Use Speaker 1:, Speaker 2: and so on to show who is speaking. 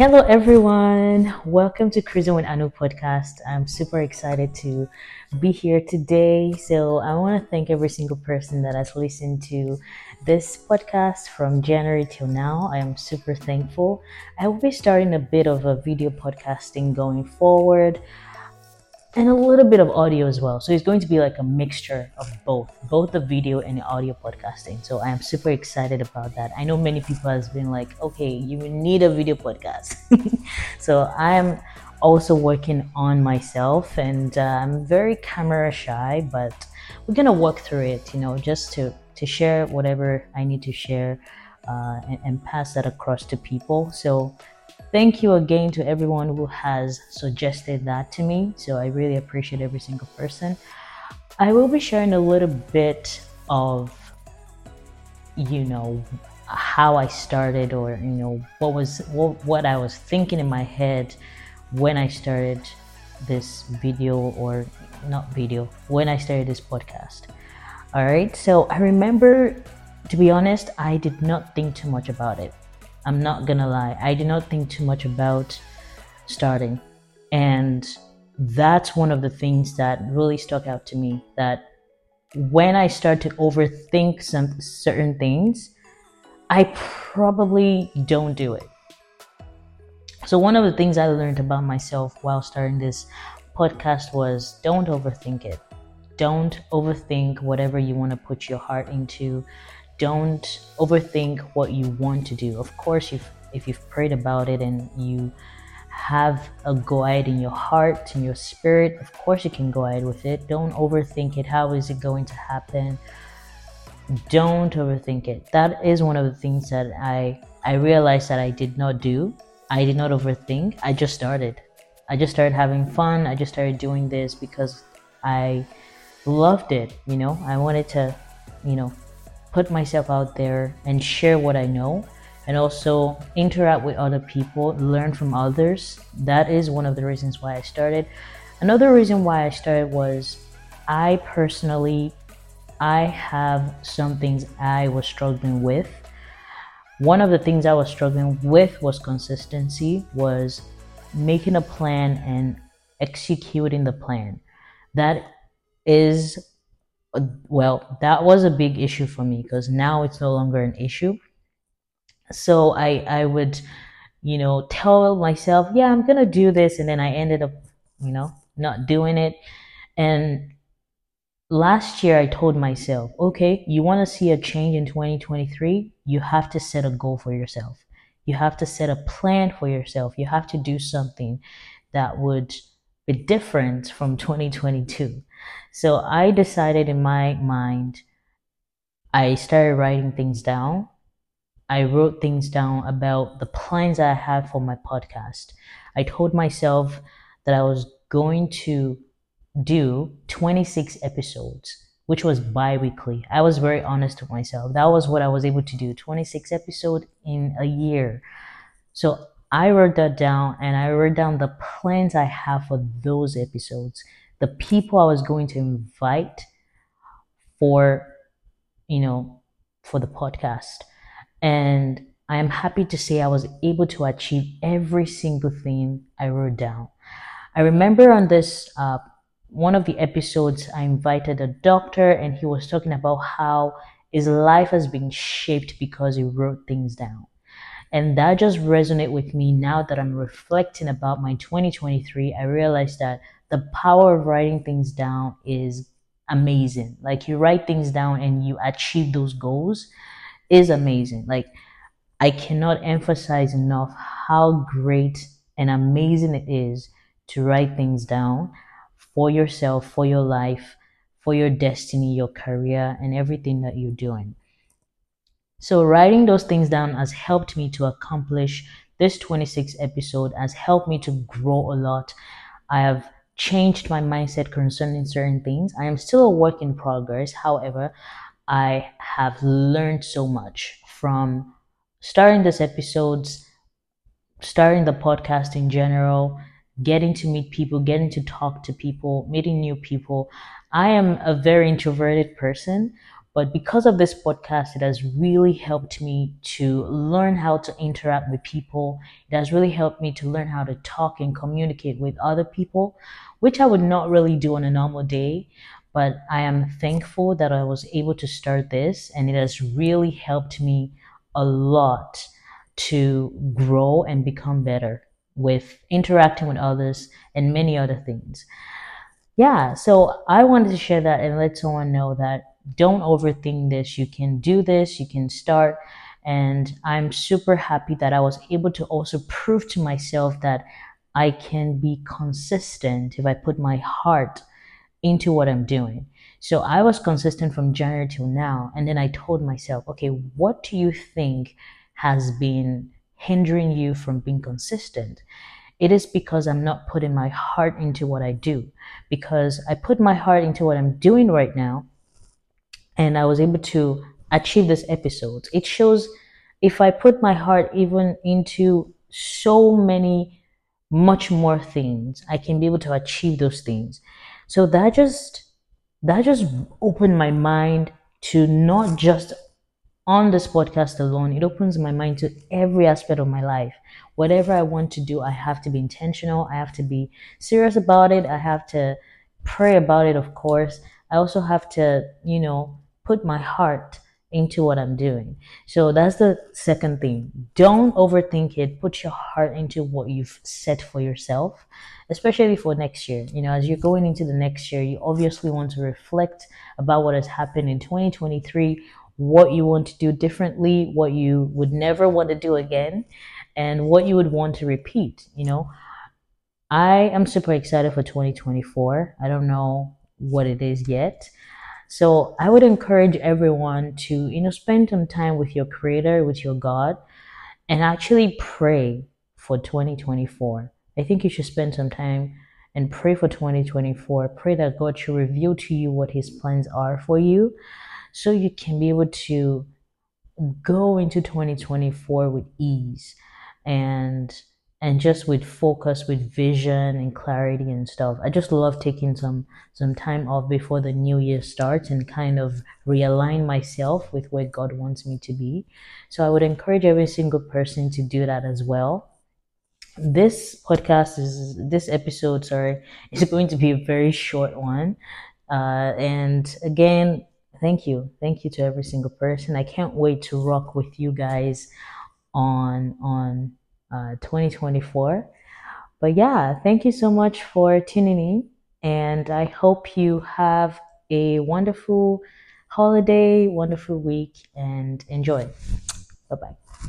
Speaker 1: Hello, everyone. Welcome to Cruising with Aanu podcast. I'm super excited to be here today. So, I want to thank every single person that has listened to this podcast from January till now. I am super thankful. I will be starting a bit of a video podcasting going forward and a little bit of audio as well. So it's going to be like a mixture of both, both the video and the audio podcasting. So I am super excited about that. I know many people has been like, okay, you need a video podcast. so I'm also working on myself, and uh, I'm very camera shy, but we're gonna work through it. You know, just to to share whatever I need to share. Uh, and, and pass that across to people. So Thank you again to everyone who has suggested that to me. So I really appreciate every single person. I will be sharing a little bit of, you know, how I started or, you know, what was, what, what I was thinking in my head when I started this video or not video, when I started this podcast. All right. So I remember, to be honest, I did not think too much about it. I'm not gonna lie, I did not think too much about starting. And that's one of the things that really stuck out to me that when I start to overthink some certain things, I probably don't do it. So one of the things I learned about myself while starting this podcast was don't overthink it. Don't overthink whatever you want to put your heart into don't overthink what you want to do. Of course, if if you've prayed about it and you have a guide in your heart and your spirit, of course you can go ahead with it. Don't overthink it. How is it going to happen? Don't overthink it. That is one of the things that I I realized that I did not do. I did not overthink. I just started. I just started having fun. I just started doing this because I loved it, you know. I wanted to, you know, put myself out there and share what I know and also interact with other people, learn from others. That is one of the reasons why I started. Another reason why I started was I personally I have some things I was struggling with. One of the things I was struggling with was consistency, was making a plan and executing the plan. That is Uh, well, that was a big issue for me because now it's no longer an issue. So I I would, you know, tell myself, yeah, I'm gonna do this, and then I ended up, you know, not doing it. And last year I told myself, okay, you want to see a change in 2023, you have to set a goal for yourself. You have to set a plan for yourself. You have to do something that would be different from 2022. So I decided in my mind, I started writing things down. I wrote things down about the plans I had for my podcast. I told myself that I was going to do 26 episodes, which was bi weekly. I was very honest with myself. That was what I was able to do 26 episodes in a year. So I wrote that down and I wrote down the plans I have for those episodes the people I was going to invite for, you know, for the podcast. And I am happy to say I was able to achieve every single thing I wrote down. I remember on this, uh, one of the episodes, I invited a doctor and he was talking about how his life has been shaped because he wrote things down. And that just resonated with me now that I'm reflecting about my 2023. I realized that the power of writing things down is amazing. Like you write things down and you achieve those goals is amazing. Like I cannot emphasize enough how great and amazing it is to write things down for yourself, for your life, for your destiny, your career, and everything that you're doing. So, writing those things down has helped me to accomplish this 26 episode, has helped me to grow a lot. I have changed my mindset concerning certain things. I am still a work in progress. However, I have learned so much from starting this episodes, starting the podcast in general, getting to meet people, getting to talk to people, meeting new people. I am a very introverted person, But because of this podcast, it has really helped me to learn how to interact with people. It has really helped me to learn how to talk and communicate with other people, which I would not really do on a normal day. But I am thankful that I was able to start this, and it has really helped me a lot to grow and become better with interacting with others and many other things. Yeah, so I wanted to share that and let someone know that don't overthink this. You can do this, you can start. And I'm super happy that I was able to also prove to myself that I can be consistent if I put my heart into what I'm doing. So I was consistent from January till now. And then I told myself, okay, what do you think has been hindering you from being consistent? It is because I'm not putting my heart into what I do. Because I put my heart into what I'm doing right now, and I was able to achieve this episode. It shows if I put my heart even into so many, much more things, I can be able to achieve those things. So that just that just opened my mind to not just on this podcast alone, it opens my mind to every aspect of my life. Whatever I want to do, I have to be intentional. I have to be serious about it. I have to pray about it, of course. I also have to, you know, put my heart into what I'm doing. So that's the second thing. Don't overthink it. Put your heart into what you've set for yourself, especially for next year. You know, as you're going into the next year, you obviously want to reflect about what has happened in 2023, what you want to do differently, what you would never want to do again, and what you would want to repeat. You know, I am super excited for 2024. I don't know what it is yet so I would encourage everyone to, you know, spend some time with your creator, with your God, and actually pray for 2024. I think you should spend some time and pray for 2024. Pray that God should reveal to you what his plans are for you so you can be able to go into 2024 with ease and and just with focus with vision and clarity and stuff i just love taking some some time off before the new year starts and kind of realign myself with where god wants me to be. So i would encourage every single person to do that as well. This podcast is this episode sorry is going to be a very short one. Uh, and again thank you. Thank you to every single person. I can't wait to rock with you guys on on uh, 2024. But yeah, thank you so much for tuning in. And I hope you have a wonderful holiday, wonderful week, and enjoy. Bye bye.